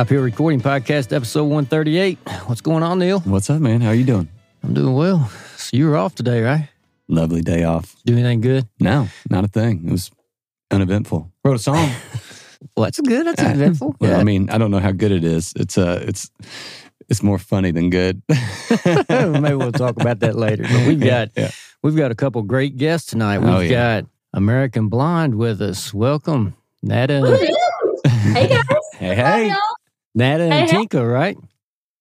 Top Hill Recording Podcast, episode 138. What's going on, Neil? What's up, man? How are you doing? I'm doing well. So you were off today, right? Lovely day off. Do anything good? No, not a thing. It was uneventful. Wrote a song. Well, that's good. That's eventful. well, I mean, I don't know how good it is. It's uh it's it's more funny than good. Maybe we'll talk about that later. But we've got yeah. we've got a couple great guests tonight. We've Oh, yeah. got American Blonde with us. Welcome, Nata, Hey guys. Hey, Hi, hey. y'all. Nata and Hey, hey. Tinka, right?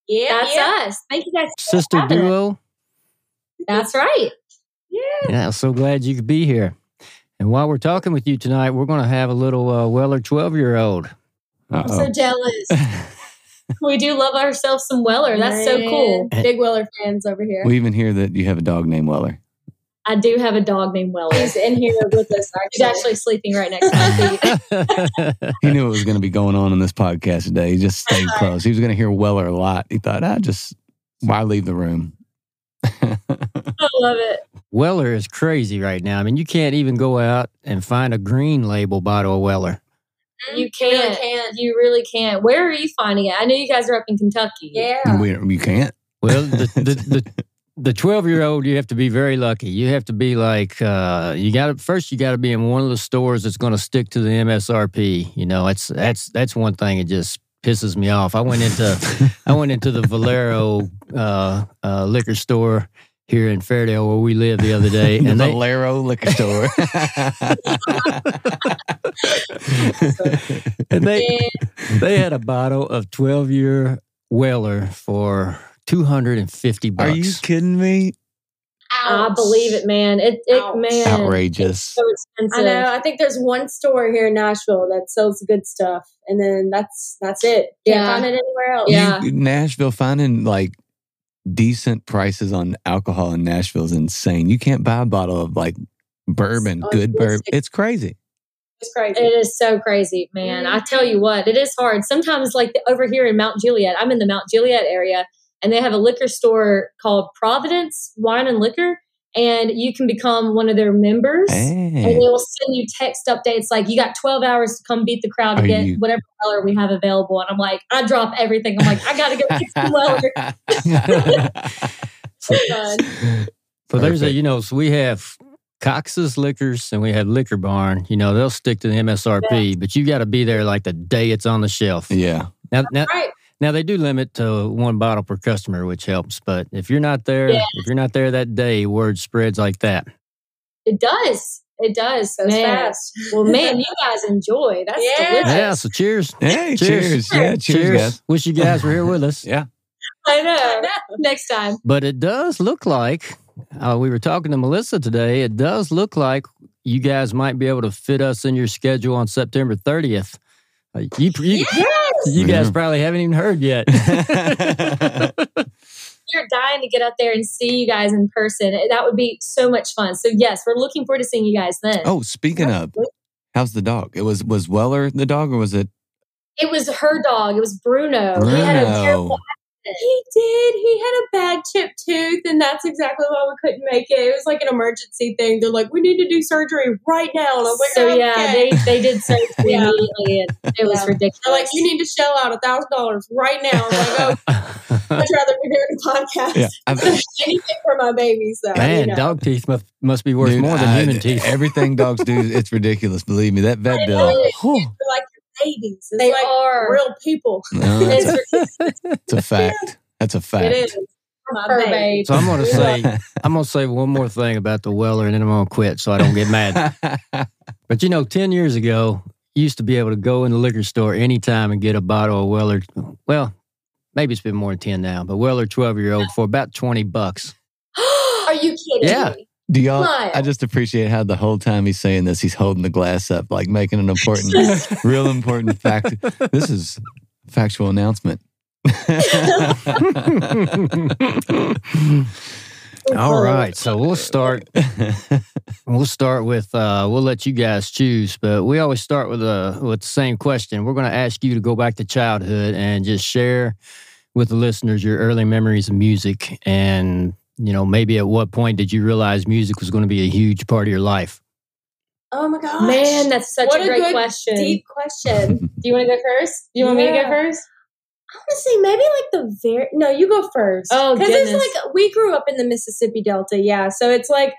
Yeah, that's us. Thank you guys. Sister having us. duo. That's right. Yeah. Yeah, I'm so glad you could be here. And while we're talking with you tonight, we're going to have a little uh, Weller 12 year old. I'm so jealous. we do love ourselves some Weller. That's so cool. Big Weller fans over here. we even hear that you have a dog named Weller. I do have a dog named Weller. He's in here with us. He's actually sleeping right next to me. He knew what was going to be going on in this podcast today. He just stayed close. He was going to hear Weller a lot. He thought, I just, why leave the room? I love it. Weller is crazy right now. I mean, you can't even go out and find a green label bottle of Weller. Mm-hmm. You can't. You really can't. Where are you finding it? I know you guys are up in Kentucky. Yeah. we, you can't. Well, the the the, the twelve year old, you have to be very lucky. You have to be like uh, you got to first. You got to be in one of the stores that's going to stick to the MSRP. You know, that's that's that's one thing. It just pisses me off. I went into I went into the Valero uh, uh, liquor store here in Fairdale where we live the other day, the and they Valero liquor store. and they they had a bottle of twelve year Weller for two hundred and fifty bucks. Are you kidding me? I believe it, man. It, it Ouch. man. Outrageous. So expensive. I know. I think there's one store here in Nashville that sells good stuff, and then that's that's it. Can't Yeah. find it anywhere else. Yeah. Nashville finding like decent prices on alcohol in Nashville is insane. You can't buy a bottle of like bourbon, Oh, good bourbon. It's crazy. It's crazy. It is so crazy, man. I tell you mm-hmm. what, it is hard. Sometimes, like the, over here in Mount Juliet, I'm in the Mount Juliet area, and they have a liquor store called Providence Wine and Liquor, and you can become one of their members. And they will send you text updates like you got 12 hours to come beat the crowd to Are get you- whatever color we have available. And I'm like, I drop everything. I'm like, I got to go get some Weller. So fun. For those that Perfect. you know, so we have Cox's Liquors and we have Liquor Barn. You know, they'll stick to the MSRP, but you got to be there like the day it's on the shelf. yeah. Now, now, Right. Now they do limit to one bottle per customer, which helps. But if you're not there, Yeah. if you're not there that day, word spreads like that. It does. It does. so man. fast. Well, man, you guys enjoy. That's Yeah. delicious. Yeah. So cheers. Hey, Cheers. cheers. Yeah, cheers, guys. Wish you guys were here with us. Yeah. I know. Next time. But it does look like uh, we were talking to Melissa today. It does look like you guys might be able to fit us in your schedule on September 30th. Uh, you, you, you guys Yeah. probably haven't even heard yet. We're dying to get up there and see you guys in person. That would be so much fun. So yes, we're looking forward to seeing you guys then. oh, speaking of, how's the dog? It was was Weller the dog or was it It was her dog. It was Bruno. He had a Bruno? terrible He did. He had a bad chipped tooth, and that's exactly why we couldn't make it. It was like an emergency thing. They're like, "We need to do surgery right now." And I was like, so "Oh, yeah, okay." they, they did surgery Yeah. immediately, and it was Yeah. ridiculous. They're like, "You need to shell out a thousand dollars right now." I was like, "Oh, I'd rather be doing a podcast Yeah, I've- than anything for my babies." Though, Man, you know. dog teeth must, must be worth Dude, more than I- human teeth. Everything dogs do, it's ridiculous. Believe me, that vet bill. know it. whew, They're like your babies. It's they like are. real people. no, that's, a, It's, it's a fact. That's a fact. it is. My Fur baby. babe. So I'm gonna say I'm gonna say one more thing about the Weller, and then I'm gonna quit so I don't get mad. But you know, ten years ago, you used to be able to go in the liquor store anytime and get a bottle of Weller. Well, maybe it's been more than ten now, but Weller twelve year old for about twenty bucks. Are you kidding Yeah. me? Do y'all? What? I just appreciate how the whole time he's saying this, he's holding the glass up, like making an important, real important fact. This is factual announcement. All right, so we'll start. We'll start with. Uh, we'll let you guys choose, but we always start with a with the same question. We're going to ask you to go back to childhood and just share with the listeners your early memories of music, and you know maybe at what point did you realize music was going to be a huge part of your life? Oh my gosh. Man, that's such What a a great good, question. Deep question. Do you want to go first? Do you want me to go first? I want to say maybe like the very no, you go first. Oh, because it's like we grew up in the Mississippi Delta, yeah. So it's like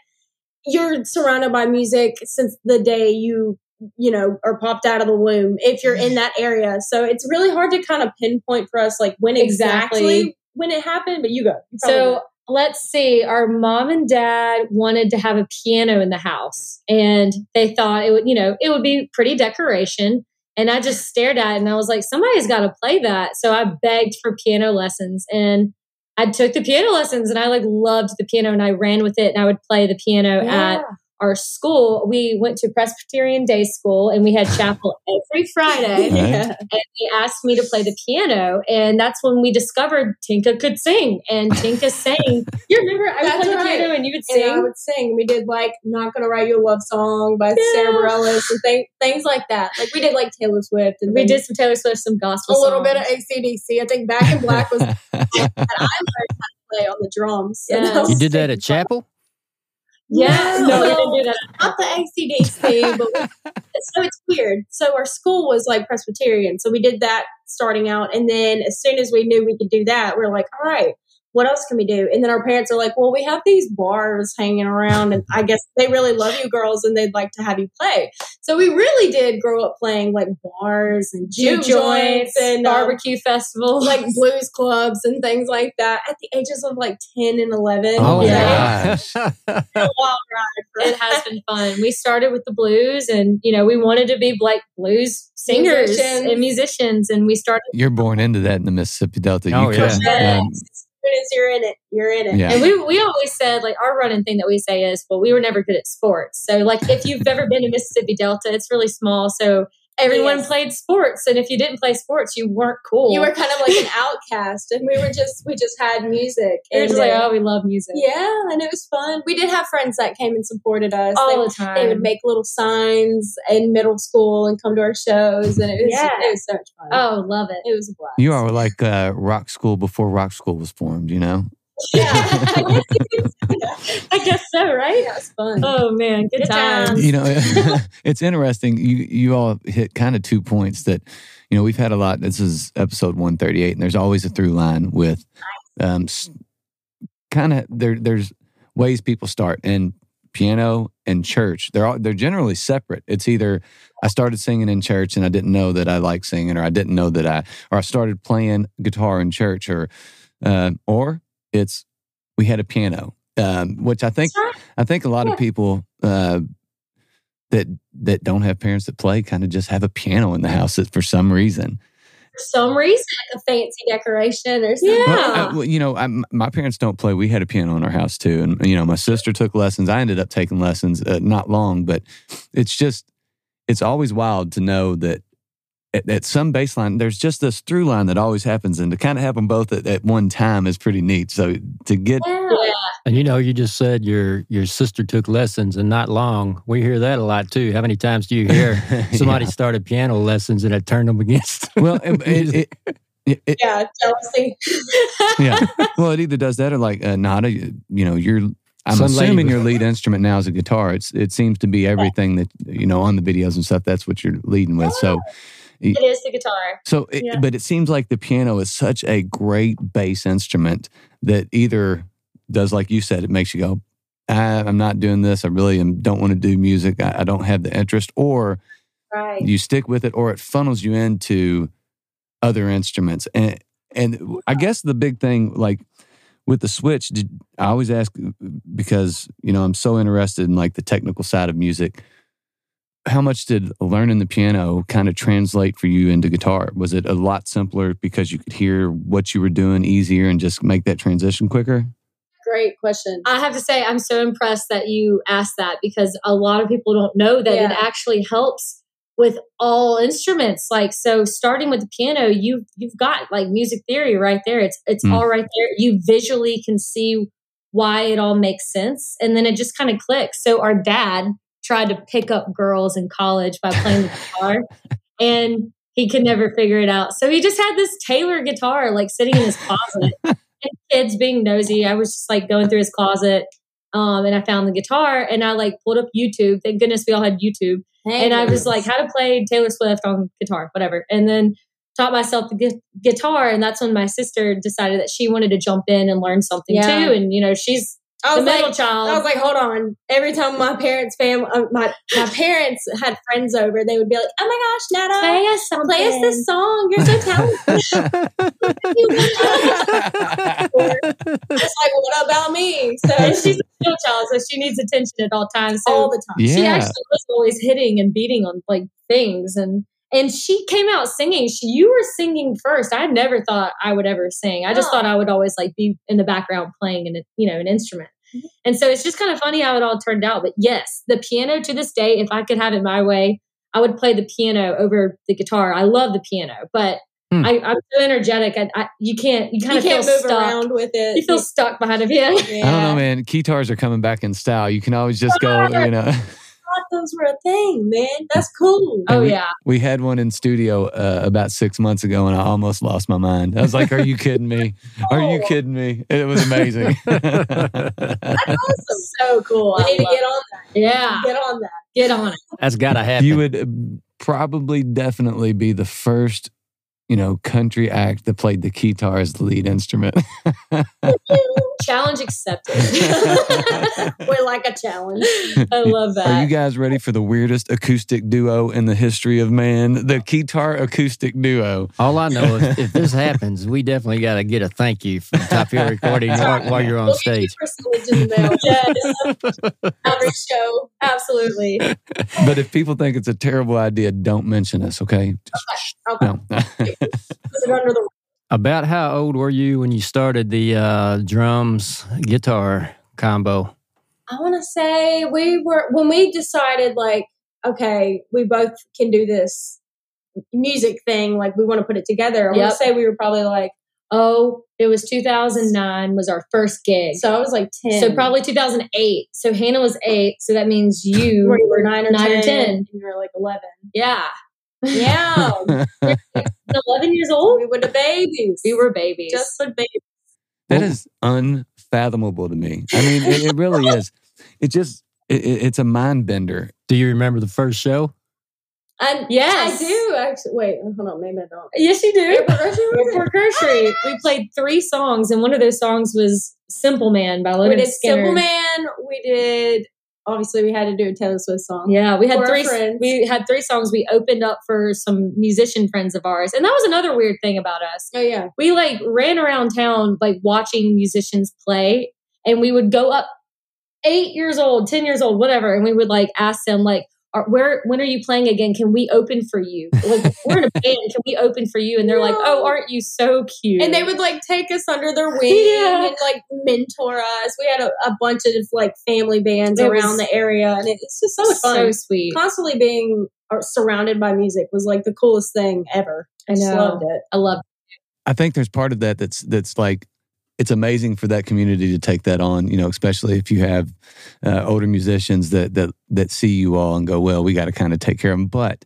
you're surrounded by music since the day you you know are popped out of the womb. If you're in that area, so it's really hard to kind of pinpoint for us like when exactly, Exactly. when it happened. But you go. You So go. Let's see. Our mom and dad wanted to have a piano in the house, and they thought it would, you know, it would be pretty decoration. And I just stared at it and I was like, somebody's got to play that. So I begged for piano lessons and I took the piano lessons and I like loved the piano and I ran with it and I would play the piano at our school. We went to Presbyterian Day School and we had chapel every Friday. Right. and they asked me to play the piano, and that's when we discovered Tinka could sing. And Tinka sang. You remember I would That's play the piano and you would sing? And I would sing. We did like "Not Gonna Write You a Love Song" by Yeah. Sara Bareilles and th- things like that. Like we did like Taylor Swift and We did some Taylor Swift, some gospel, a little bit of songs. ACDC. I think Back in Black was that I learned how to play on the drums. And Yes. You did that at chapel? Yeah, No. no, we didn't do that. Not the ACDC, but we- so it's weird. So our school was like Presbyterian, so we did that starting out, and then as soon as we knew we could do that, we are like, all right. What else can we do? And then our parents are like, well, we have these bars hanging around, and I guess they really love you girls and they'd like to have you play. So we really did grow up playing like bars and juke Juke joints and um, barbecue festivals, like blues clubs and things like that at the ages of like 10 and 11. Oh, yeah. gosh. A wild ride it has been fun. We started with the blues, and you know, we wanted to be like blues singers Musicians. and musicians, and we started. You're born into that in the Mississippi Delta. Oh, you yeah. couldn't, Yes. Soon as you're in it, you're in it. Yeah. And we we always said like our running thing that we say is, well, we were never good at sports. So like if you've ever been to Mississippi Delta, it's really small. So everyone Yes. played sports, and if you didn't play sports, you weren't cool. You were kind of like an outcast, and we were just we just had music. and We were just like, oh, we love music yeah, and it was fun. We did have friends that came and supported us. all they, the time. they would make little signs in middle school and come to our shows, and it was Yeah. it was so much fun. oh, love it. it was a blast. you are like uh, rock school before rock school was formed, you know? Yeah, I guess you could say that. I guess so, right? Yeah, it was fun. Oh man, good, Good times. times. you know it's interesting you you all hit kind of two points that you know we've had a lot this is episode 138 and there's always a through line with um kind of there there's ways people start and piano and church they're all they're generally separate it's either i started singing in church and i didn't know that i like singing or i didn't know that i or i started playing guitar in church or uh, or it's we had a piano um, which i think. I think a lot of people uh, that that don't have parents that play kind of just have a piano in the house that for some reason. For some reason, a fancy decoration or something. Yeah. Well, I- well, you know, I, my parents don't play. We had a piano in our house too, and you know, my sister took lessons. I ended up taking lessons, uh, not long, but it's just it's always wild to know that at, at some baseline, there's just this through line that always happens, and to kind of have them both at, at one time is pretty neat. So to get Yeah. yeah. And you know, you just said your your sister took lessons, and not long. We hear that a lot too. How many times do you hear somebody Yeah. started piano lessons and it turned them against? well, it, it, it, It- it- Yeah, jealousy. yeah. Well, it either does that or like uh, Nata. You you know, you're. I'm Some assuming with- your lead instrument now is a guitar. It's it seems to be everything that you know on the videos and stuff. That's what you're leading with. So, It is the guitar. so, it, Yeah. but it seems like the piano is such a great bass instrument that either does, like you said, it makes you go, "Ah, "I'm not doing this. I really am, don't want to do music. I, I don't have the interest," or Right. you stick with it or it funnels you into other instruments and and i guess the big thing like with the switch did, i always ask because you know i'm so interested in like the technical side of music how much did learning the piano kind of translate for you into guitar was it a lot simpler because you could hear what you were doing easier and just make that transition quicker Great question. I have to say, I'm so impressed that you asked that because a lot of people don't know that it actually helps with all instruments. Like, so starting with the piano, you you've got like music theory right there. It's it's Mm. all right there. You visually can see why it all makes sense, and then it just kind of clicks. So our dad tried to pick up girls in college by playing the guitar, and he could never figure it out. So he just had this Taylor guitar like sitting in his closet. and kids being nosy, I was just like going through his closet, um, and I found the guitar, and I like pulled up YouTube. Thank goodness we all had YouTube, and I was like, how to play Taylor Swift on guitar, whatever, and then taught myself the gu- guitar, and that's when my sister decided that she wanted to jump in and learn something Yeah. too, and you know she's I the was middle like, child. I was like, hold on. Every time my parents' fam, uh, my my parents had friends over, they would be like, "Oh my gosh, Nata, play us something. play us this song. You're so talented." It's like, what about me? So she's a middle child, so she needs attention at all times. So all the time. she actually was always hitting and beating on like things and and she came out singing she you were singing first i never thought i would ever sing i just Oh. thought i would always like be in the background playing an you know an instrument Mm-hmm. and so it's just kind of funny how it all turned out but yes the piano to this day if i could have it my way i would play the piano over the guitar i love the piano but Hmm. I, i'm so energetic I, I, you can't you kind of feel can't move stuck around with it. you feel stuck behind a piano yeah. I don't know, man. Guitars are coming back in style. You can always just go, you know. I thought those were a thing, man. That's cool. oh we- yeah We had one in studio uh, about six months ago, and I almost lost my mind. I was like, "Are you kidding me? Are you Oh. kidding me?" It was amazing. That's awesome. so cool We I need to get on that. Yeah, Get on that. get on it. That's got to happen. you would uh, probably definitely be the first, you know, country act that played the guitar as the lead instrument. Challenge accepted. We're like a challenge. I love that. Are you guys ready for the weirdest acoustic duo in the history of man? The guitar acoustic duo. All I know is if this happens, we definitely got to get a thank you from Top Hill Recording while, while you're on We'll give you stage. percentage in the mail. Yes. Every show. Absolutely. But if people think it's a terrible idea, don't mention us, okay? Just, Okay. no. Put it under the About how old were you when you started the uh, drums guitar combo? I want to say we were when we decided like, okay, we both can do this music thing. Like we want to put it together. I want to say we were probably like, Oh, it was 2009 was our first gig. So, so I was like ten. so probably 2008. So Hannah was eight. So that means you were you were nine or nine 10, or 10. and you were like eleven. Yeah. Yeah, 11 years old. we were the babies. We were babies. just the babies. That is unfathomable to me. I mean, it, it really is. It just, it, it- it's a mind bender. Do you remember the first show? And Yes. I do actually. Wait, hold on. Maybe I don't. yes, you do. Airport Grocery was it? Airport Grocery. Ah! We played three songs, and one of those songs was "Simple Man" by We Lynyrd did Skynyrd. Simple Man. We did. Obviously, we had to do a Taylor Swift song. Yeah, we had three. friends. We had three songs. We opened up for some musician friends of ours, and that was another weird thing about us. Oh yeah. We like ran around town, like watching musicians play, and we would go up eight years old, ten years old, whatever, and we would like ask them like. Are, where when are you playing again? Can we open for you? Like we're in a band. Can we open for you? And they're like, "Oh, aren't you so cute?" And they would like take us under their wing Yeah. and like mentor us. We had a, a bunch of like family bands It around was the area, and it, it's just so much so sweet. Constantly being uh, surrounded by music was like the coolest thing ever. I Just know. loved it. I love. It. I think there's part of that that's that's like it's amazing for that community to take that on. You know, especially if you have uh, older musicians that that that see you all and go, "Well, we got to kind of take care of them." But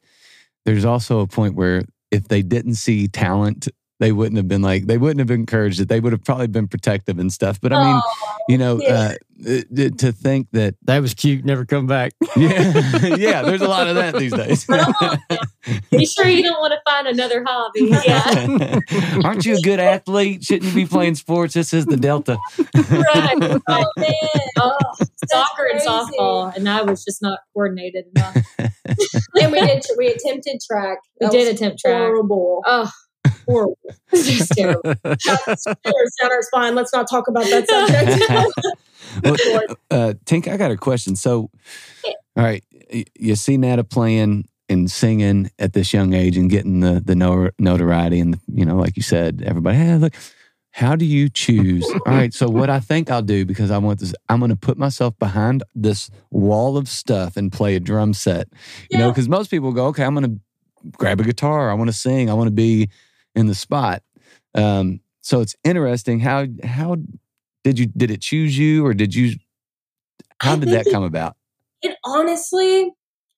there's also a point where if they didn't see talent they wouldn't have been like they wouldn't have encouraged it. They would have probably been protective and stuff. But I mean, Oh, you know, yeah. uh, to think that That was cute. Never come back. yeah, yeah, there's a lot of that these days. You sure you don't want to find another hobby? Yeah. Aren't you a good athlete? Shouldn't you be playing sports? This is the Delta. right. oh man, Oh, soccer and softball, and I was just not coordinated enough. and we did. We attempted track. We did was attempt track. Horrible. Oh, horrible. just terrible. That's down our spine. Let's not talk about that subject. Well, uh, Tink, I got a question. So, all right, you see Nata playing and singing at this young age and getting the the notoriety, and you know, like you said, everybody, hey, look. How do you choose? All right, so what I think I'll do because I want this, I'm going to put myself behind this wall of stuff and play a drum set. You know, because most people go, okay, I'm going to grab a guitar, I want to sing, I want to be in the spot. Um, so it's interesting. How how did you did it choose you or did you? How did that come about? it honestly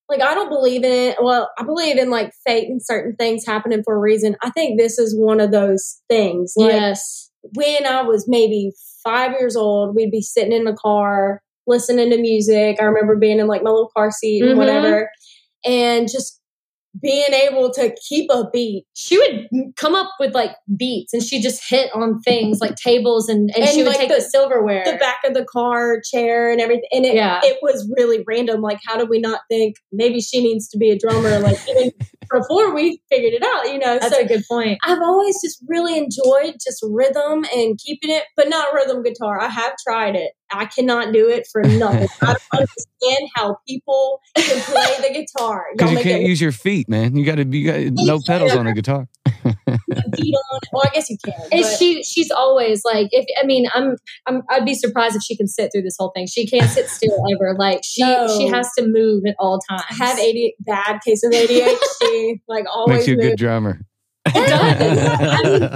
like i don't believe in it well i believe in like fate and certain things happening for a reason i think this is one of those things like yes. when i was maybe five years old we'd be sitting in the car listening to music i remember being in like my little car seat and Mhm. whatever and just being able to keep a beat She would come up with like beats and she just hit on things like tables and, and, And, she would like, take the- the, silverware. the back of the car chair and everything and it, Yeah. it was really random like how did we not think maybe she needs to be a drummer like even before we figured it out you know That's so a good point. I've always just really enjoyed just rhythm and keeping it, but not rhythm guitar. I have tried it. I cannot do it for nothing. I don't understand how people can play the guitar. Because you can't it use your feet, man. You got to be got no pedals on a guitar. beat on. Well, I guess you can. And but she she's always like if I mean I'm I'm I'd be surprised if she can sit through this whole thing. She can't sit still ever. Like she No. she has to move at all times. I have AD, bad case of ADHD. like always Makes you a good drummer. I mean,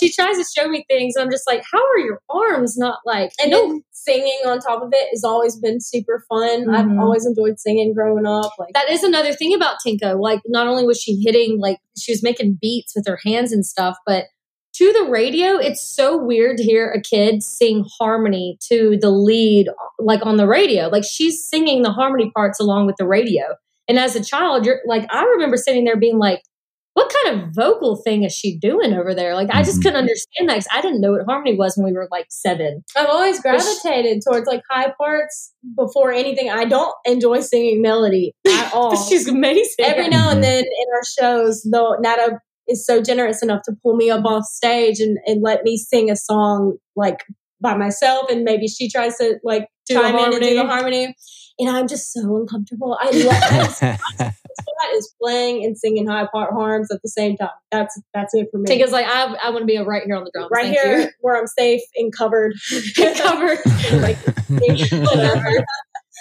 she tries to show me things. I'm just like, how are your arms not like? and then singing on top of it has always been super fun. I've Mhm. always enjoyed singing growing up. Like that is another thing about Tinka. Like, not only was she hitting, like, she was making beats with her hands and stuff, but to the radio, it's so weird to hear a kid sing harmony to the lead, like on the radio. Like, she's singing the harmony parts along with the radio. And as a child, you're like, I remember sitting there being like, what kind of vocal thing is she doing over there? Like, I just Mhm. couldn't understand that 'cause I didn't know what harmony was when we were like seven. I've always gravitated towards like high parts before anything. I don't enjoy singing melody at all. She's amazing. Every now and then in our shows, though, Nata is so generous enough to pull me up off stage and, and let me sing a song like by myself, and maybe she tries to like Do the chime in and do the harmony. harmony. And I'm just so uncomfortable. I love that is playing and singing high part harms at the same time. That's that's it for me. Tinka's like, I, I want to be right here on the drums. right Thank here you. where I'm safe and covered. covered. like whatever.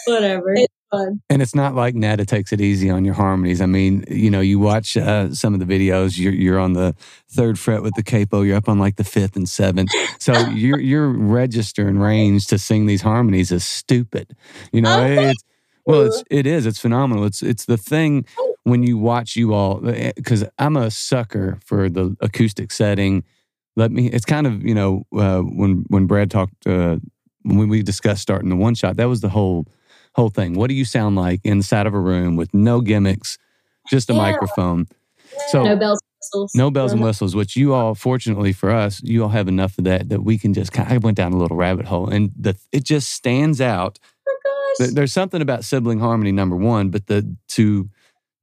Whatever. It's fun. And it's not like Nata takes it easy on your harmonies. I mean, you know, you watch uh, some of the videos. You're you're on the third fret with the capo. You're up on like the fifth and seventh. So your your register and range to sing these harmonies is stupid. You know, Oh, it's well, it's it is. It's phenomenal. It's it's the thing when you watch you all because I'm a sucker for the acoustic setting. Let me. It's kind of you know uh, when when Brad talked uh, when we discussed starting the one shot. That was the whole whole thing. What do you sound like inside of a room with no gimmicks, just a Yeah. microphone? So No bells and whistles. no bells and whistles, which you all, fortunately for us, you all have enough of that that we can just kind I went down a little rabbit hole and the it just stands out. Oh. There- There's something about sibling harmony, number one, but the to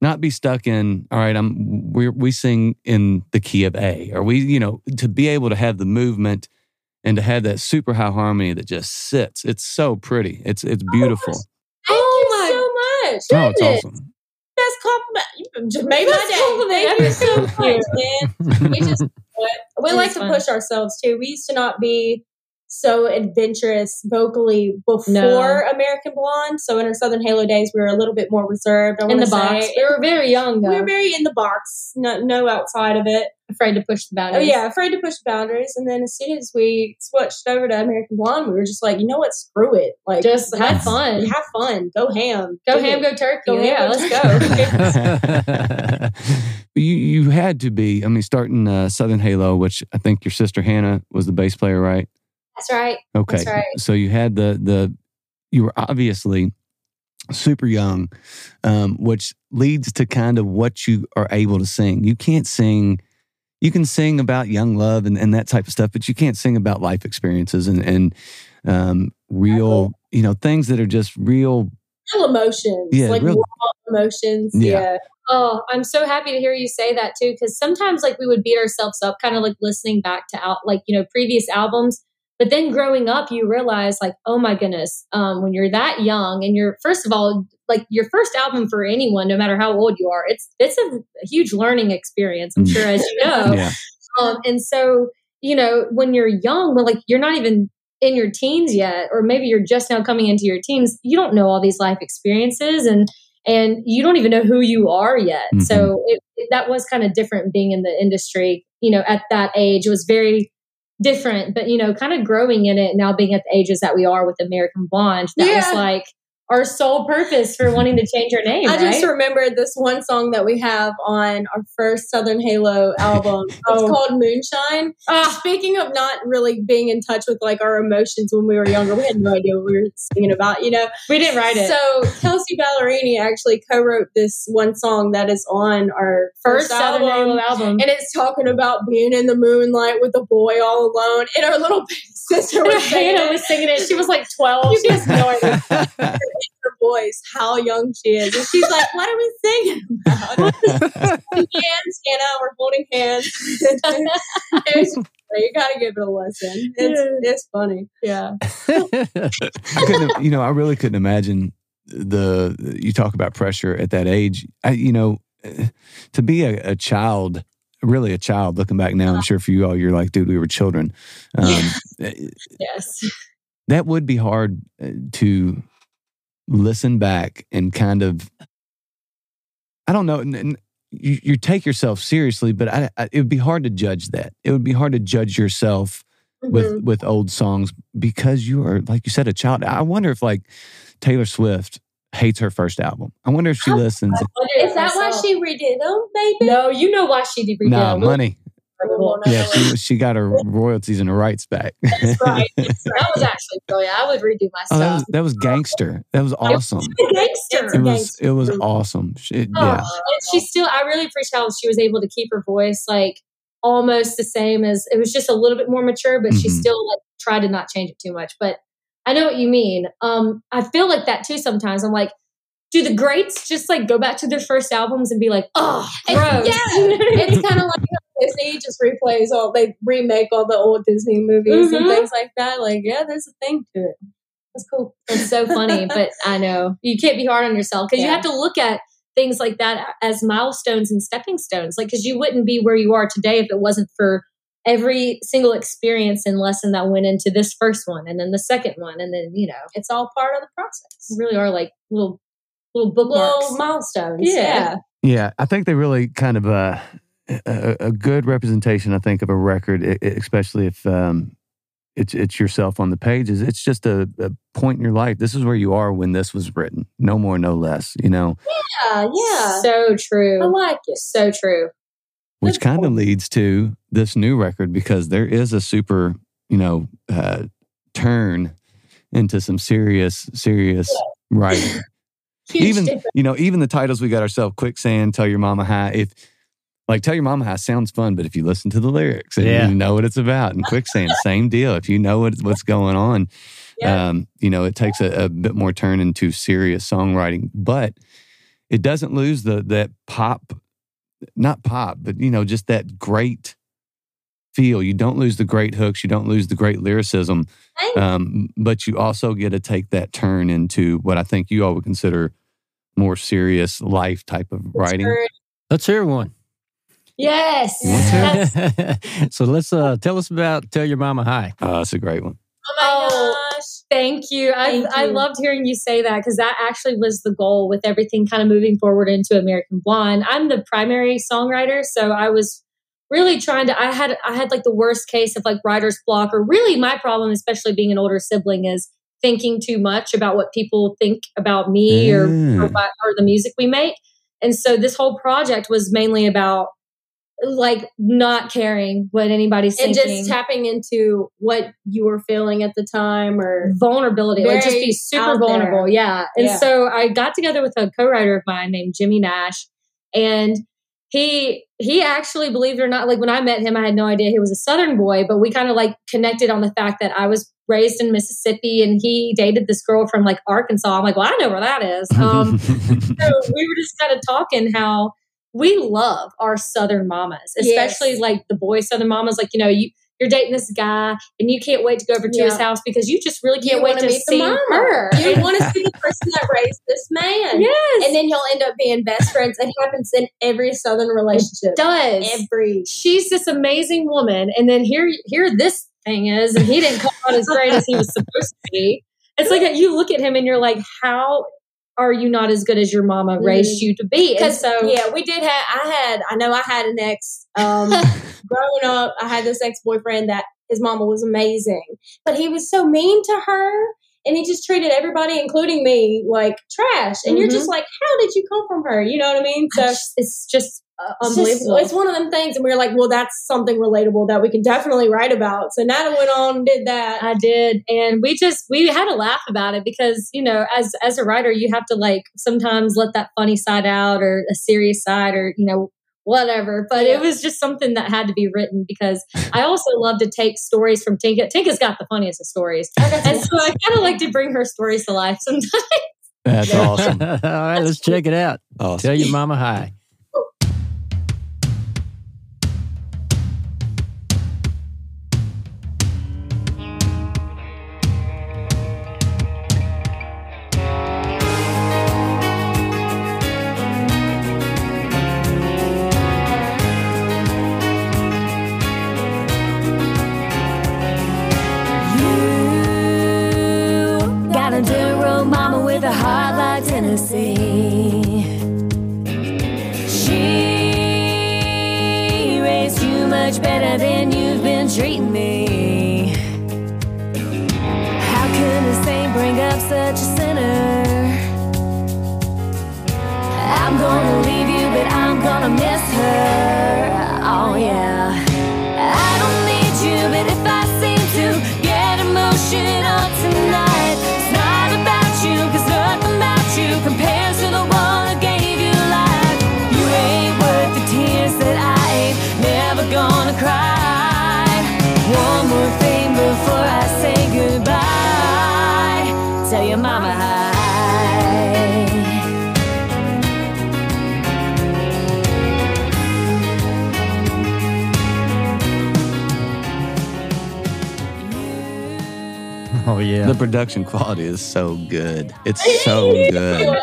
not be stuck in, all right, I'm we we sing in the key of A, or we, you know, to be able to have the movement and to have that super high harmony that just sits. It's so pretty. It's it's oh, beautiful. Thank Oh you my so much. Oh, it's awesome. Best compliment. You just made my day. compliment Thank you so much, man. We just we like is to fun. push ourselves too. We used to not be so adventurous vocally before No. American Blonde. So in our Southern Halo days, we were a little bit more reserved. I in wanna the box. We were very young though. We were very in the box. No, no outside of it. afraid to push the boundaries. Oh yeah, afraid to push boundaries. And then as soon as we switched over to American Blonde, we were just like, you know what? Screw it. Like Just have fun. Have fun. Go ham. Go Do ham, it. go turkey. Go ham, yeah, go let's go. you you had to be. I mean, starting uh, Southern Halo, which I think your sister Hannah was the bass player, right? That's right. Okay. That's right. So you had the the you were obviously super young, um, which leads to kind of what you are able to sing. You can't sing. You can sing about young love and, and that type of stuff, but you can't sing about life experiences and and um, real, you know, things that are just real. Real emotions. Yeah, like real- emotions. Yeah. Yeah. Oh, I'm so happy to hear you say that too, because sometimes like we would beat ourselves up, kind of like listening back to out like you know previous albums. But then growing up, you realize like, oh my goodness, um, when you're that young and you're first of all like your first album for anyone, no matter how old you are, it's it's a, huge learning experience. I'm Mm. sure, as you know. Yeah. Um, and so, you know, when you're young, when like you're not even in your teens yet, or maybe you're just now coming into your teens, you don't know all these life experiences and and you don't even know who you are yet. Mhm. So it- that was kind of different being in the industry. You know, at that age, it was very different. But you know, kind of growing in it now, being at the ages that we are with American Blonde, that was like our sole purpose for wanting to change our name. I just remembered this one song that we have on our first Southern Halo album. It's Oh. called Moonshine. Ah, Speaking of not really being in touch with like our emotions when we were younger, we had no idea what we were singing about, you know. we didn't write it. So Kelsea Ballerini actually co-wrote this one song that is on our First first, Southern album. Halo album. And it's talking about being in the moonlight with a boy all alone. And our little sister was singing Hannah it. was singing it. She was like 12. You She has no idea. Her voice how young she is. And she's like, What are we singing about? hands, Hannah, we're holding hands. You gotta give it a listen. It's it's funny. Yeah. I couldn't, you know, I really couldn't imagine the. You talk about pressure at that age. I, you know, to be a, a child, really a child. Looking back now, I'm sure for you all, you're like, dude, we were children. Um, Yes. that would be hard uh, to listen back and kind of. I don't know. n- n- You, you take yourself seriously, but I, I, it would be hard to judge that. It would be hard to judge yourself with Mhm. with old songs because you are like you said a child. I wonder if like Taylor Swift hates her first album. I wonder if she listens. Is that why she redid them, maybe? No, you know why she did Nah, redid money. Well, no, Yeah, she she got her royalties and her rights back. That's right. that was actually brilliant. I would redo my Oh, that stuff. was that was gangster. That was awesome. gangster. It was it was awesome. She- Oh, yeah, and she still, I really appreciate how she was able to keep her voice like almost the same as it was just a little bit more mature, but she Mhm. still like tried to not change it too much. But I know what you mean. Um, I feel like that too sometimes. I'm like, do the greats just like go back to their first albums and be like, oh, gross? Yeah, it's kind of like how Disney just replays all they remake all the old Disney movies and Mhm. things like that. Like, yeah, there's a thing to it. That's cool. It's so funny, but I know you can't be hard on yourself because you have to look at things like that as milestones and stepping stones. Like, because you wouldn't be where you are today if it wasn't for every single experience and lesson that went into this first one and then the second one. And then, you know, It's all part of the process. really are like little, little bookmarks. Little milestones. Yeah. Yeah. yeah. I think they really kind of uh, a, a good representation. I think of a record, especially if um, it's it's yourself on the pages. It's just a, a point in your life. This is where you are when this was written. No more, no less. You know, Yeah. Yeah. So true. I like it. so true. which kind of cool. leads to this new record because there is a super, you know, uh, turn into some serious, serious writing. Huge even difference. you know, even the titles we got ourselves, quicksand, tell your mama hi. If like tell your mama hi sounds fun, but if you listen to the lyrics and Yeah. you know what it's about, and quicksand, same deal. If you know what, what's going on, Yeah. um, you know, it takes a, a bit more turn into serious songwriting, but it doesn't lose the that pop, not pop, but you know, just that great feel. You don't lose the great hooks. You don't lose the great lyricism. Um, but you also get to take that turn into what I think you all would consider more serious life type of writing. Let's hear one. Yes. You want to? That's- so let's uh, tell us about Tell Your Mama Hi. Uh, that's a great one. Oh Oh, gosh. Thank you. I, Thank I you. loved hearing you say that because that actually was the goal with everything kind of moving forward into American Blonde. I'm the primary songwriter, so I was really trying to. I had I had like the worst case of like writer's block, or really my problem, especially being an older sibling, is thinking too much about what people think about me or Mm. or, what, or the music we make. And so this whole project was mainly about like not caring what anybody's and thinking. just tapping into what you were feeling at the time or vulnerability, like just be super out there. vulnerable. Yeah. And Yeah. so I got together with a co-writer of mine named Jimmy Nash, and he he actually, believed it or not, like when I met him, I had no idea he was a Southern boy, but we kind of like connected on the fact that I was raised in Mississippi and he dated this girl from like Arkansas. I'm like, well, I know where that is. Um, so we were just kind of talking how we love our southern mamas, especially Yes. like the boy southern mamas. Like, you know, you you're dating this guy and you can't wait to go over to his house because you just really can't you wait to see her. You want to see the person that raised this man. yes. And then you'll end up being best friends. It happens in every southern relationship. does. Every She's this amazing woman. And then here here this thing is, and he didn't come out as great as he was supposed to be. It's like you look at him and you're like, how are you not as good as your mama raised you to be? And because so yeah, we did have. I had. I know I had an ex. Um, growing up, I had this ex boyfriend that his mama was amazing, but he was so mean to her, and he just treated everybody, including me, like trash. And you're Mhm. just like, how did you come from her? You know what I mean? So it's, it's just uh, It's, just- unbelievable. it's one of them things, and we were like, "Well, that's something relatable that we can definitely write about." So Nana went on and did that. I did, and we just we had a laugh about it because you know, as as a writer, you have to like sometimes let that funny side out or a serious side or you know whatever. But Yeah. it was just something that had to be written because I also love to take stories from Tinka. Tinka's got the funniest of stories, oh, and so I kind of like to bring her stories to life sometimes. That's awesome. All right, let's check it out. Awesome. Tell your mama hi. Production quality is so good. It's so good.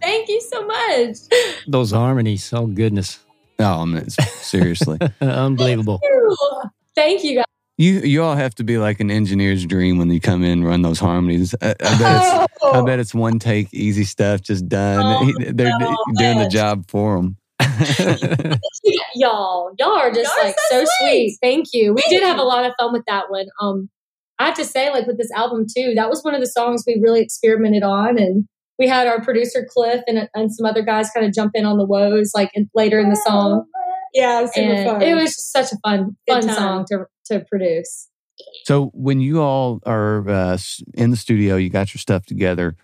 Thank you so much. Those harmonies. Oh goodness. Oh, I mean, seriously. Unbelievable. Thank you guys. You you all have to be like an engineer's dream when you come in and run those harmonies. I, I bet it's I bet it's one take, easy stuff, just done. Oh, They're no, doing the job for them. y'all y'all are just Y'all are like so so, sweet. sweet. thank you we Thank did have a lot of fun with that one um i have to say like with this album too that was one of the songs we really experimented on and we had our producer cliff and, and some other guys kind of jump in on the woes like in, later in the song Yeah, it was super fun. it was just such a fun Good fun time. song to to produce So when you all are uh, in the studio, you got your stuff together.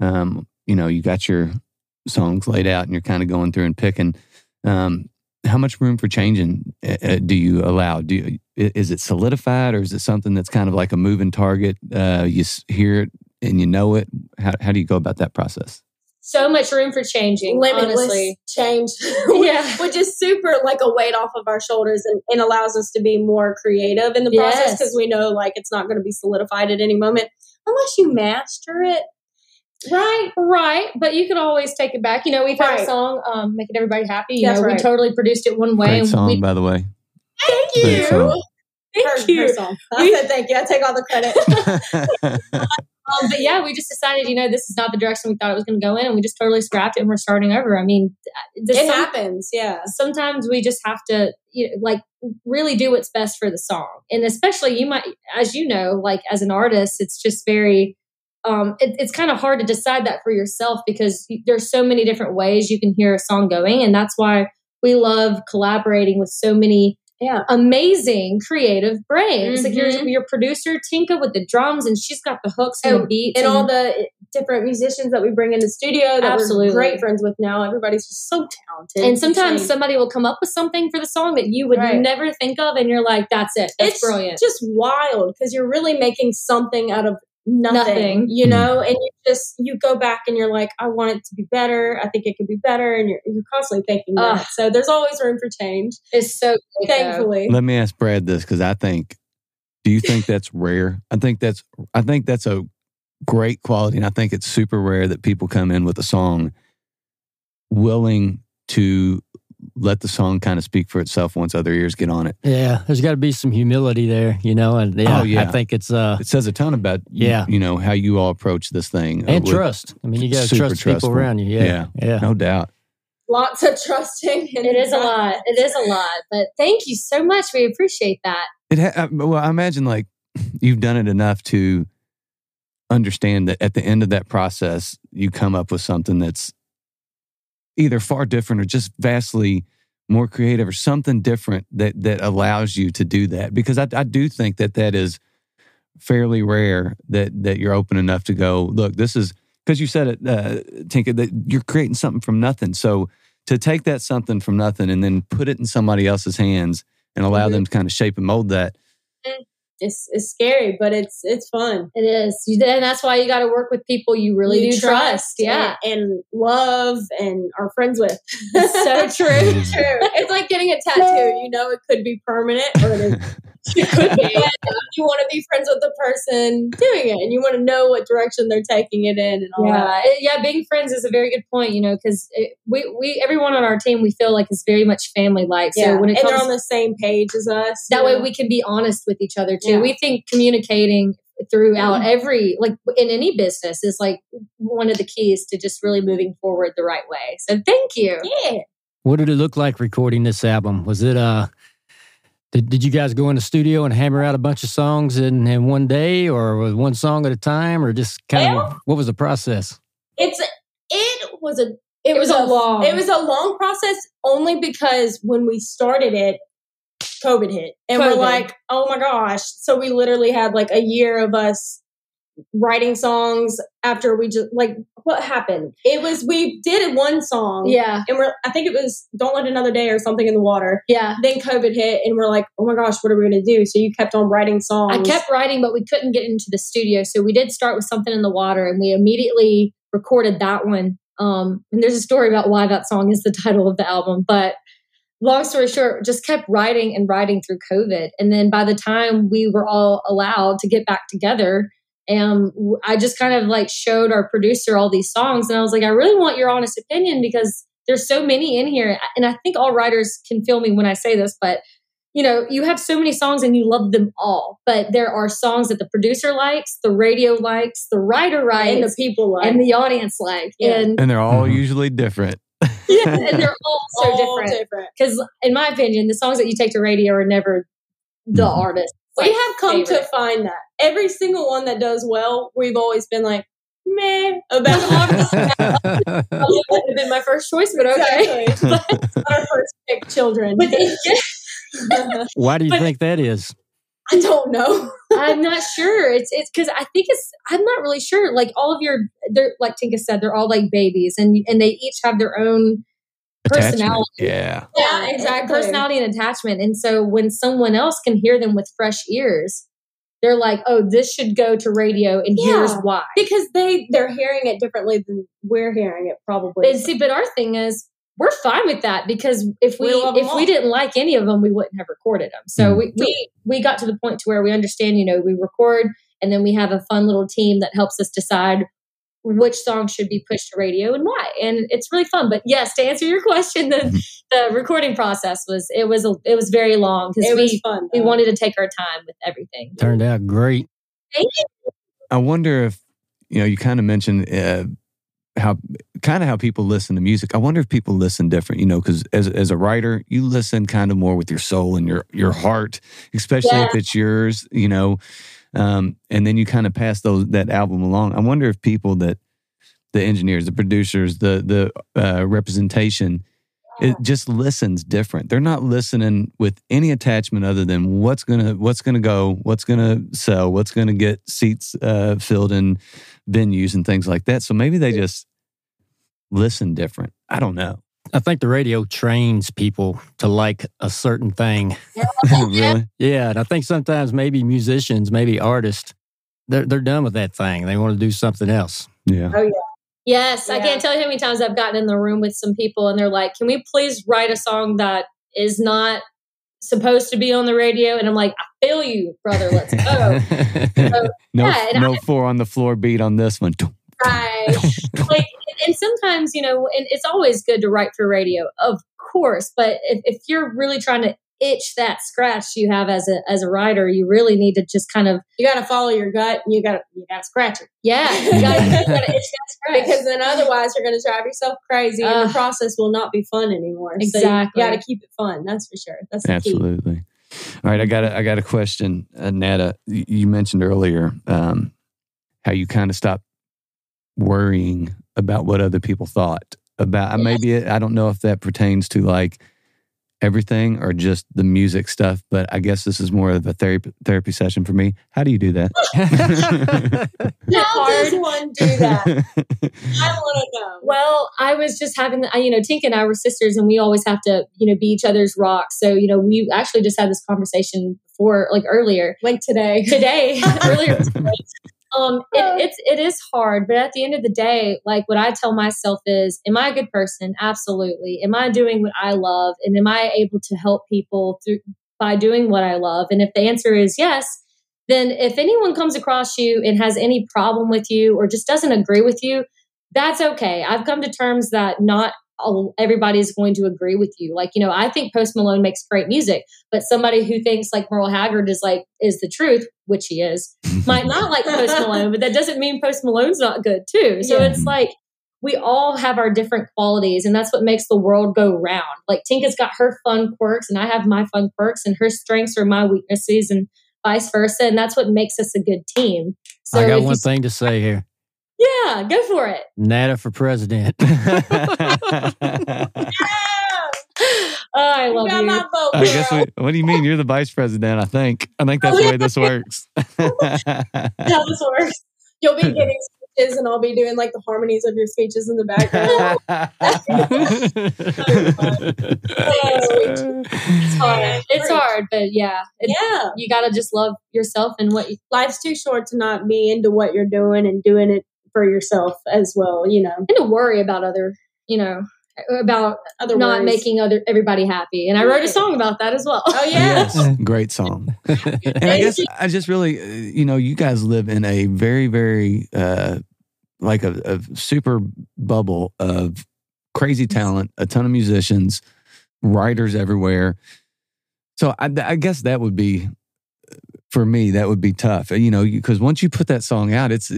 Um, you know, you got your songs laid out, and you're kind of going through and picking. Um, how much room for changing uh, uh, do you allow? Do you, is it solidified, or is it something that's kind of like a moving target? Uh, you hear it and you know it. How, how do you go about that process? so much room for changing limitless honestly change. Yeah. which is super like a weight off of our shoulders and, and allows us to be more creative in the process Yes. because we know like it's not going to be solidified at any moment unless you master it. Right. Right, but you can always take it back. You know, we've had a song, um, "Making Everybody Happy." You That's know, right. we totally produced it one way, Great and song, we by the way. Thank Great you. song. Thank Her- you. her song. I said thank you. I take all the credit. Um, but yeah, we just decided, you know, this is not the direction we thought it was going to go in, and we just totally scrapped it, and we're starting over. I mean, the it some- happens. Yeah. sometimes we just have to, you know, like, really do what's best for the song, and especially you might, as you know, like as an artist, it's just very. Um, it, it's kind of hard to decide that for yourself because there's so many different ways you can hear a song going, and that's why we love collaborating with so many Yeah. amazing creative brains. Like your Mhm. your producer Tinka with the drums, and she's got the hooks and, the beats And all the different musicians that we bring in the studio that Absolutely. we're great friends with now. Everybody's just so talented. and sometimes somebody will come up with something for the song that you would Right. never think of, and you're like, "That's it. That's it's brilliant." just wild because you're really making something out of nothing, Nothing. you know mm. and you just you go back and you're like i want it to be better. I think it could be better. And you're, you're constantly thinking that. So there's always room for change. It's so great, though. thankfully. Let me ask Brad this because I think, do you think that's rare? I think that's, I think that's a great quality, and I think it's super rare that people come in with a song willing to let the song kind of speak for itself once other ears get on it. Yeah, there's got to be some humility there, you know, and yeah, Oh, yeah. I think it's uh It says a ton about, Yeah. you know, how you all approach this thing, uh, and with- trust. I mean, you got to Super trust people around you. Yeah, Yeah. yeah. no doubt. lots of trusting and It is a lot. It is a lot. But thank you so much. We appreciate that. It ha- well, I imagine like you've done it enough to understand that at the end of that process, you come up with something that's either far different or just vastly more creative or something different that that allows you to do that. Because I, I do think that that is fairly rare that that you're open enough to go look. This is because you said it, uh, Tinka, that you're creating something from nothing. So to take that something from nothing and then put it in somebody else's hands and allow Mhm. them to kind of shape and mold that. It's, it's scary but it's it's fun It is. You, and that's why you got to work with people you really You do trust. Yeah. and, and love and are friends with It's so true. true it's like getting a tattoo you know it could be permanent or it, is, it could be But you want to be friends with the person doing it and you want to know what direction they're taking it in and all that Yeah, it- yeah. Being friends is a very good point. You know, because we we everyone on our team we feel like is very much family like. So yeah when it and they're on the same page as us that you way know? we can be honest with each other too. Yeah. We think communicating throughout Mhm. every like in any business is like one of the keys to just really moving forward the right way. So thank you. yeah What did it look like recording this album? Was it uh did, did you guys go in the studio and hammer out a bunch of songs in, in one day or was one song at a time or just kind of what was the process? it's it was a it, was a long- it was a long process only because when we started it covid hit and we're like oh my gosh so we literally had like a year of us writing songs after we just like what happened it was we did one song Yeah, and we're i think it was don't let another day or something in the water yeah. then covid hit and we're like oh my gosh what are we gonna do so you kept on writing songs I kept writing, but we couldn't get into the studio. So we did start with something in the water, and we immediately recorded that one. Um, and there's a story about why that song is the title of the album. But long story short, just kept writing and writing through COVID. And then by the time we were all allowed to get back together, and I just kind of like showed our producer all these songs, and I was like, I really want your honest opinion because there's so many in here, and I think all writers can feel me when I say this, but you know, you have so many songs and you love them all, but there are songs that the producer likes, the radio likes, the writer and the people like and the audience like, Yeah. and And they're all Mhm. usually different. yeah, and they're all so all different. different Because in my opinion, the songs that you take to radio are never the Mhm. artist. We like, have come favorite. to find that every single one that does well, we've always been like, meh about it. It would have been my first choice, but okay. Exactly. It's not our first pick, children. But Why do you But- think that is? I don't know. I'm not sure. It's it's because I think it's I'm not really sure. Like all of your, they're like Tinka said, they're all like babies, and and they each have their own Attachment. personality. Yeah. Yeah, and exactly. Personality and attachment. And so when someone else can hear them with fresh ears, they're like, oh, this should go to radio, and here's why. Because they they're hearing it differently than we're hearing it, probably. And see, but our thing is, we're fine with that because if we, We if we didn't like any of them, we wouldn't have recorded them. So Mm. we, we we got to the point to where we understand. You know, we record, and then we have a fun little team that helps us decide which songs should be pushed to radio and why. And it's really fun. But yes, to answer your question, the the recording process was it was a, it was very long because it we was fun. we wanted to take our time with everything. Turned out great. I wonder if, you know, you kind of mentioned uh, how kind of how people listen to music. I wonder if people listen different, you know, because as, as a writer, you listen kind of more with your soul and your, your heart, especially if it's yours, you know, um, and then you kind of pass those that album along. I wonder if people that the engineers, the producers, the the uh, representation, it just listens different. They're not listening with any attachment other than what's gonna what's gonna go, what's gonna sell, what's gonna get seats uh, filled in venues and things like that. So maybe they just listen different. I don't know. I think the radio trains people to like a certain thing. really? Yeah, and I think sometimes maybe musicians, maybe artists, they're they're done with that thing. They want to do something else. Yeah. Oh yeah. Yes, I can't tell you how many times I've gotten in the room with some people and they're like, "Can we please write a song that is not supposed to be on the radio?" And I'm like, "I feel you, brother. Let's go." no, yeah, and no four on the floor beat on this one. right. like, and, and sometimes you know, and it's always good to write for radio, of course. But if, if you're really trying to itch that scratch you have as a as a writer, you really need to just kind of You got to follow your gut. and You got to you got to scratch it yeah, you gotta, you gotta itch that scratch because then otherwise you're going to drive yourself crazy, and the process will not be fun anymore. Exactly. So you got to keep it fun. That's for sure. That's the key. Absolutely. All right, I got a, I got a question, uh, Nata. You mentioned earlier um, how you kind of stopped worrying about what other people thought about. Yes. Maybe it, I don't know if that pertains to like everything or just the music stuff, but I guess this is more of a therapy therapy session for me. How do you do that? How does hard. one do that? I want to know. Well, I was just having, the, you know, Tink and I were sisters, and we always have to, you know, be each other's rocks. So, you know, we actually just had this conversation before, like earlier like today. today, earlier today. Um, it, it's it is hard, but at the end of the day, like what I tell myself is, am I a good person? Absolutely. Am I doing what I love, and am I able to help people through by doing what I love? And if the answer is yes, then if anyone comes across you and has any problem with you or just doesn't agree with you, that's okay. I've come to terms that not all, everybody is going to agree with you. Like, you know, I think Post Malone makes great music, but somebody who thinks like Merle Haggard is like, is the truth, which he is, might not like Post Malone, but that doesn't mean Post Malone's not good too. So Yeah. it's like, we all have our different qualities, and that's what makes the world go round. Like Tinka's got her fun quirks, and I have my fun quirks, and her strengths are my weaknesses, and vice versa. And that's what makes us a good team. So I got one you- thing to say here. Yeah, go for it. Nata for president. Oh, I You love got you. my vote. I guess we, what do you mean? You're the vice president, I think. I think that's oh, the way this works. How this works. You'll be getting speeches, and I'll be doing like the harmonies of your speeches in the background. It's hard. It's hard, but yeah, it's, yeah. you got to just love yourself and what you. Life's too short to not be into what you're doing and doing it for yourself as well. You know, and to worry about other, you know, about other not worries. making other everybody happy. And I wrote a song about that as well. Oh yeah. Yes, great song. And I guess I just really, uh, you know, you guys live in a very, very, uh, like a, a super bubble of crazy talent, a ton of musicians, writers everywhere. So I, I guess that would be, for me, that would be tough, you know, because once you put that song out, it's,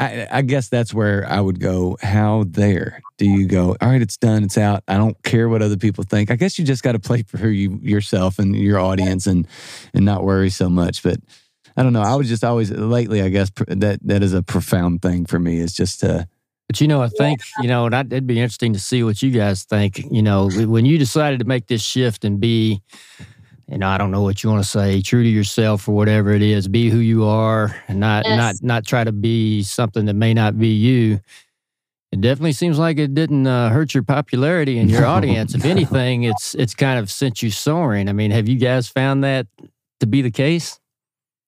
I, I guess that's where I would go. How there do you go? All right, it's done. It's out. I don't care what other people think. I guess you just got to play for you yourself and your audience, and and not worry so much. But I don't know. I was just always lately. I guess pr- that that is a profound thing for me. Is just to But you know, I think you know, and I, it'd be interesting to see what you guys think. You know, when you decided to make this shift and be, you know, I don't know what you want to say, true to yourself or whatever it is, be who you are, and not Yes. not not try to be something that may not be you. It definitely seems like it didn't uh, hurt your popularity and your No, audience. If no. anything, it's it's kind of sent you soaring. I mean, have you guys found that to be the case?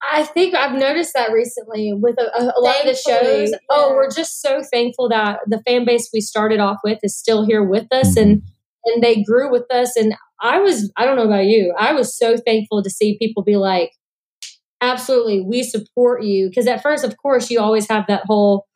I think I've noticed that recently with a, a, a lot of the Thankfully, shows. Oh, we're just so thankful that the fan base we started off with is still here with us, and and they grew with us. And I was, I don't know about you, I was so thankful to see people be like, absolutely, we support you. Because at first, of course, you always have that whole,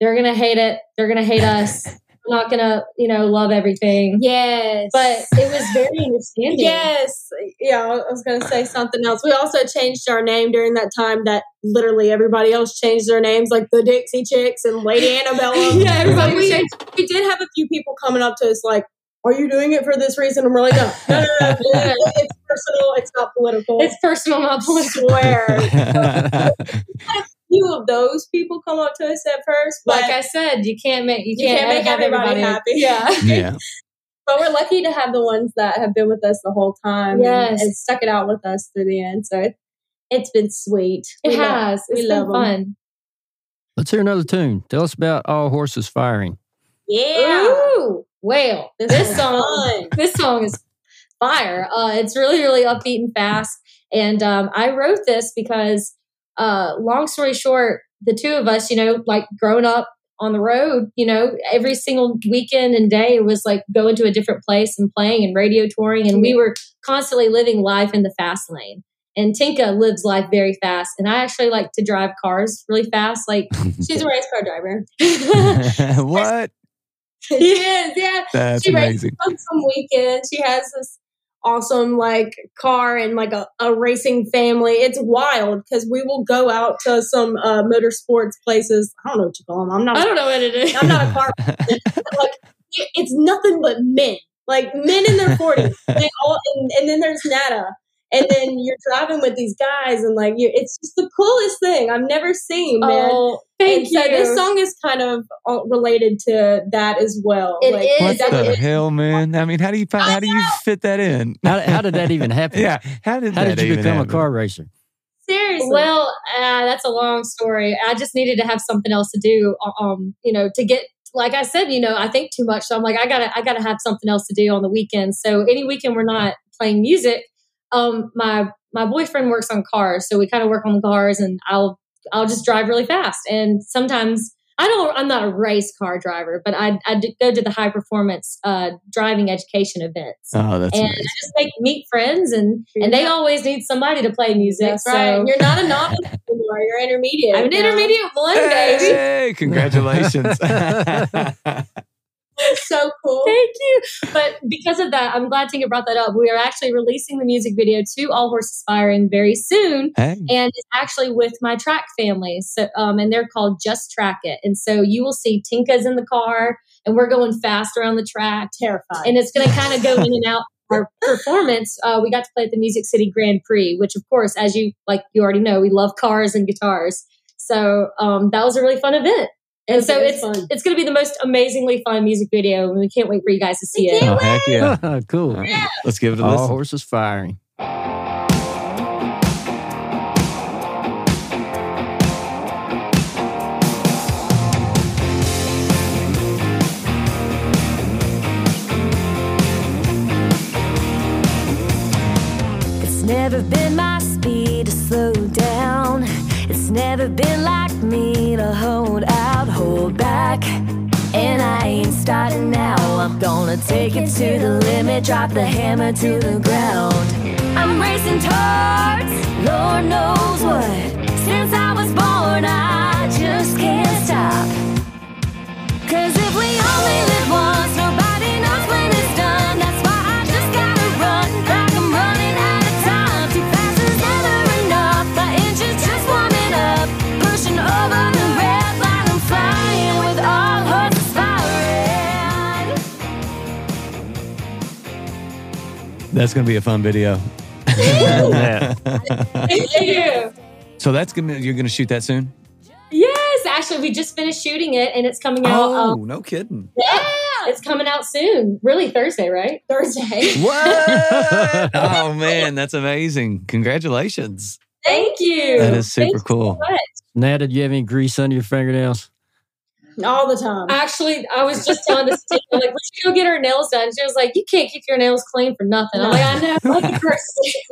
they're gonna hate it, they're gonna hate us, we're not gonna, you know, love everything. Yes. But it was very understanding. Yes. Yeah, I was going to say something else. We also changed our name during that time that literally everybody else changed their names, like the Dixie Chicks and Lady Antebellum. Yeah, everybody we, changed. we did have a few people coming up to us like, are you doing it for this reason? And we're like, no, no, no, no. it's personal. It's not political. It's personal, not I political. swear. few of those people come up to us at first, but like I said, you can't make you You can't, can't make have everybody happy. Yeah. yeah. But we're lucky to have the ones that have been with us the whole time. and- Yes. And, stuck it out with us through the end. So it, it's been sweet. It We love- has. we It's love been 'em. fun. Let's hear another tune. Tell us about All Horses Firing. Yeah. Ooh, well, This this song, this song is fire. Uh, it's really, really upbeat and fast. And um, I wrote this because, uh, long story short, the two of us, you know, like growing up on the road, you know, every single weekend and day was like going to a different place and playing and radio touring. And we were constantly living life in the fast lane. And Tinka lives life very fast. And I actually like to drive cars really fast. Like, She's a race car driver. what? she is, yeah. That's she races amazing. on some weekends. She has this awesome like car and like a, a racing family. It's wild because we will go out to some uh, motorsports places. I don't know what you call them. I'm not. I don't know what it is. I'm not a car. like it- it's nothing but men, like men in their 40s. They all, and, and then there's Nata. And then you're driving with these guys, and like you, it's just the coolest thing I've never seen, man. Oh, thank and you. so this song is kind of uh, related to that as well. It like, is. What that the was- hell, man? I mean, how do you find, how do you fit that in? How, how did that even happen? yeah, how did How that did you even become a car racer? Seriously. Well, uh, that's a long story. I just needed to have something else to do. Um, you know, to get like I said, you know, I think too much. So I'm like, I gotta, I gotta have something else to do on the weekends. So any weekend we're not playing music, um, my my boyfriend works on cars, so we kind of work on the cars, and I'll I'll just drive really fast. And sometimes I don't, I'm not a race car driver, but I I go to the high performance uh, driving education events. Oh, that's and I just like meet friends, and and they always need somebody to play music. That's so right. You're not a novice anymore. You're intermediate. I'm an now. intermediate one, baby. Hey, congratulations. It's so cool. Thank you. But because of that, I'm glad Tinka brought that up. We are actually releasing the music video to All Horses Firing very soon. hey. And it's actually with my track family. So um, and they're called Just Track It. And so you will see Tinka's in the car and we're going fast around the track. Terrified. And it's gonna kind of go in and out. Our performance, uh, we got to play at the Music City Grand Prix, which of course, as you like you already know, we love cars and guitars. So um, that was a really fun event. And so it's fun. it's going to be the most amazingly fun music video, and we can't wait for you guys to see it. Oh, heck yeah. cool. All right, Let's give it a All listen. horses firing. It's never been my speed to slow down. It's never been like me to hold out, hold back. And I ain't starting now. I'm gonna take it to the limit, drop the hammer to the ground. I'm racing towards Lord knows what. Since I was born, I just can't stop. Cause if we only live once, nobody That's going to be a fun video. Thank you. So that's going to you're going to shoot that soon? Yes, actually, we just finished shooting it, and it's coming out. Oh, um, no kidding. yeah, it's coming out soon. Really, Thursday, right? Thursday. What? oh man, that's amazing. Congratulations. Thank you. That is super Thank you cool. so much. Nata, do you have any grease under your fingernails? All the time. Actually, I was just telling this to like, we should go get our nails done. She was like, you can't keep your nails clean for nothing. I'm like, I know. Like, of course.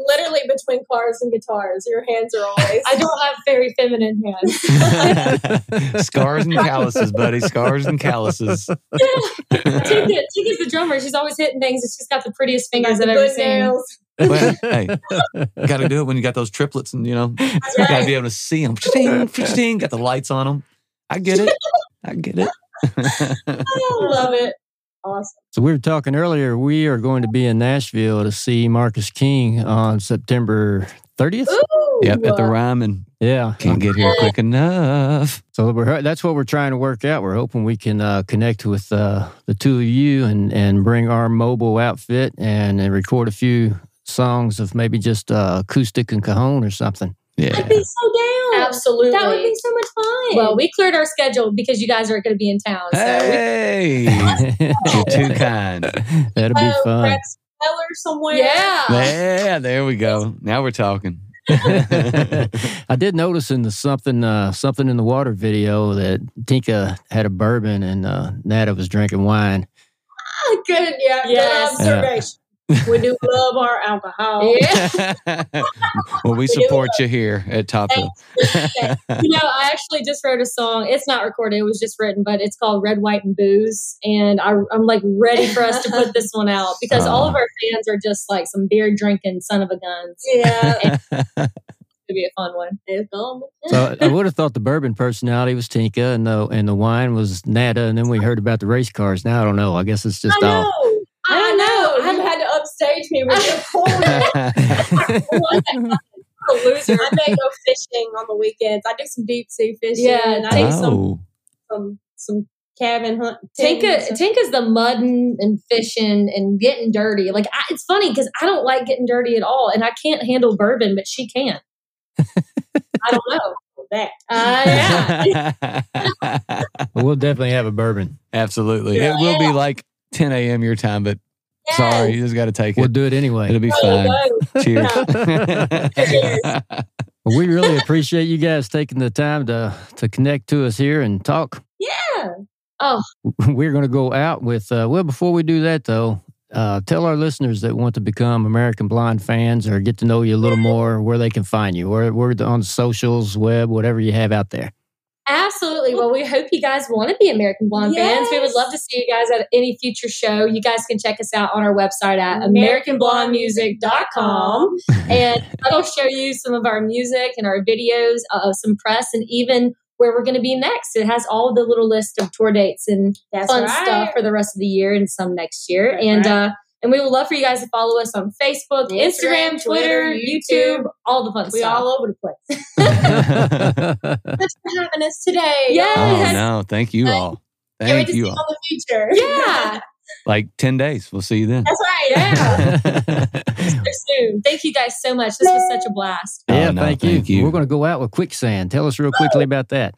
Literally between cars and guitars, your hands are always. I don't have very feminine hands. Scars and calluses, buddy. Scars and calluses. Tinka, Tinka's the drummer. She's always hitting things, and she's got the prettiest fingers Got I've ever seen. nails. Well, hey, got to do it when you got those triplets, and you know, That's you got to be able to see them. Got the lights on them. I get it. I get it. I love it. Awesome. So we were talking earlier. We are going to be in Nashville to see Marcus King on September 30th. Ooh. yep, at the Ryman. Yeah. Can't get here quick enough. So we're that's what we're trying to work out. We're hoping we can uh, connect with uh, the two of you and and bring our mobile outfit and, and record a few songs of maybe just uh, acoustic and cajon or something. Yeah. I'd be so down. Absolutely. That would be so much fun. Well, we cleared our schedule because you guys are going to be in town. So we- Hey, you're too kind. That'll be Oh, fun. Rex somewhere. yeah. Yeah, there we go. Now we're talking. I did notice in the something uh, something in the water video that Tinka had a bourbon and uh, Nata was drinking wine. Good. Yeah. Yes. Good observation. We do love our alcohol. Yeah. well, we support you here at Top Hill. you know, I actually just wrote a song. It's not recorded; it was just written, but it's called "Red, White, and Booze," and I, I'm like ready for us to put this one out because all of uh. our fans are just like some beer drinking son of a guns. Yeah. It'd be a fun one. It's. So I would have thought the bourbon personality was Tinka and the and the wine was Nata, and then we heard about the race cars. Now I don't know. I guess it's just I all. know. I know. You had to upstage me with your corner. A loser. I may go fishing on the weekends. I do some deep sea fishing. Yeah, and I do some oh, some some cabin hunt. Tinka, Tinka's the mudding and fishing and getting dirty. Like I, it's funny because I don't like getting dirty at all, and I can't handle bourbon, but she can. I don't know that. Uh, yeah. Well, we'll definitely have a bourbon. Absolutely. It will be like 10 a.m. your time, but sorry, you just got to take it. We'll do it anyway. It'll be Oh, fine. Cheers. Well, we really appreciate you guys taking the time to to connect to us here and talk. Yeah. Oh. We're going to go out with. Uh, well, before we do that, though, uh, tell our listeners that want to become American Blonde fans or get to know you a little more where they can find you. Where we're on socials, web, whatever you have out there. Absolutely. Well, we hope you guys want to be American Blonde fans. We would love to see you guys at any future show. You guys can check us out on our website at AmericanBlondeMusic.com. and that'll show you some of our music and our videos, uh, some press, and even where we're going to be next. It has all the little list of tour dates and That's fun right. stuff for the rest of the year and some next year. That's and right. uh, and we would love for you guys to follow us on Facebook, Instagram, Instagram, Twitter, Twitter, YouTube, YouTube. all the fun We stuff. all over the place. Thanks for having us today. Yes. oh, no. Thank you all. Can't wait Thank to see you you all. the future. yeah. Like 10 days. We'll see you then. That's right. Yeah. soon. Thank you guys so much. This was such a blast. Oh, yeah, no, thank, you. thank you. We're going to go out with quicksand. Tell us real quickly about that.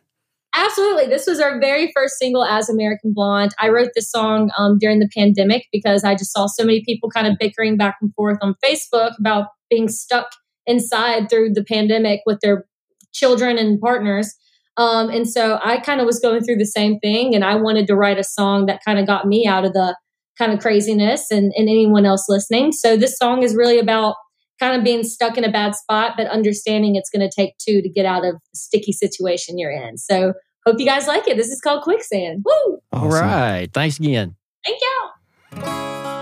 Absolutely. This was our very first single as American Blonde. I wrote this song um, during the pandemic because I just saw so many people kind of bickering back and forth on Facebook about being stuck inside through the pandemic with their children and partners. Um, and so I kind of was going through the same thing, and I wanted to write a song that kind of got me out of the kind of craziness and, and anyone else listening. So this song is really about kind of being stuck in a bad spot, but understanding it's going to take two to get out of the sticky situation you're in. So hope you guys like it. This is called Quicksand. Woo! All Awesome. right. Thanks again. Thank you.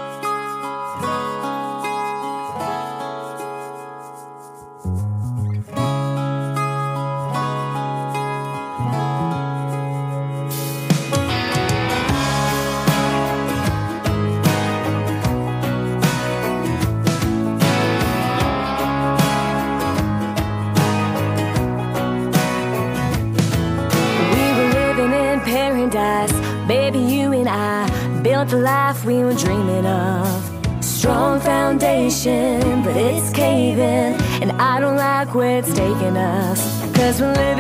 Us. Cause we're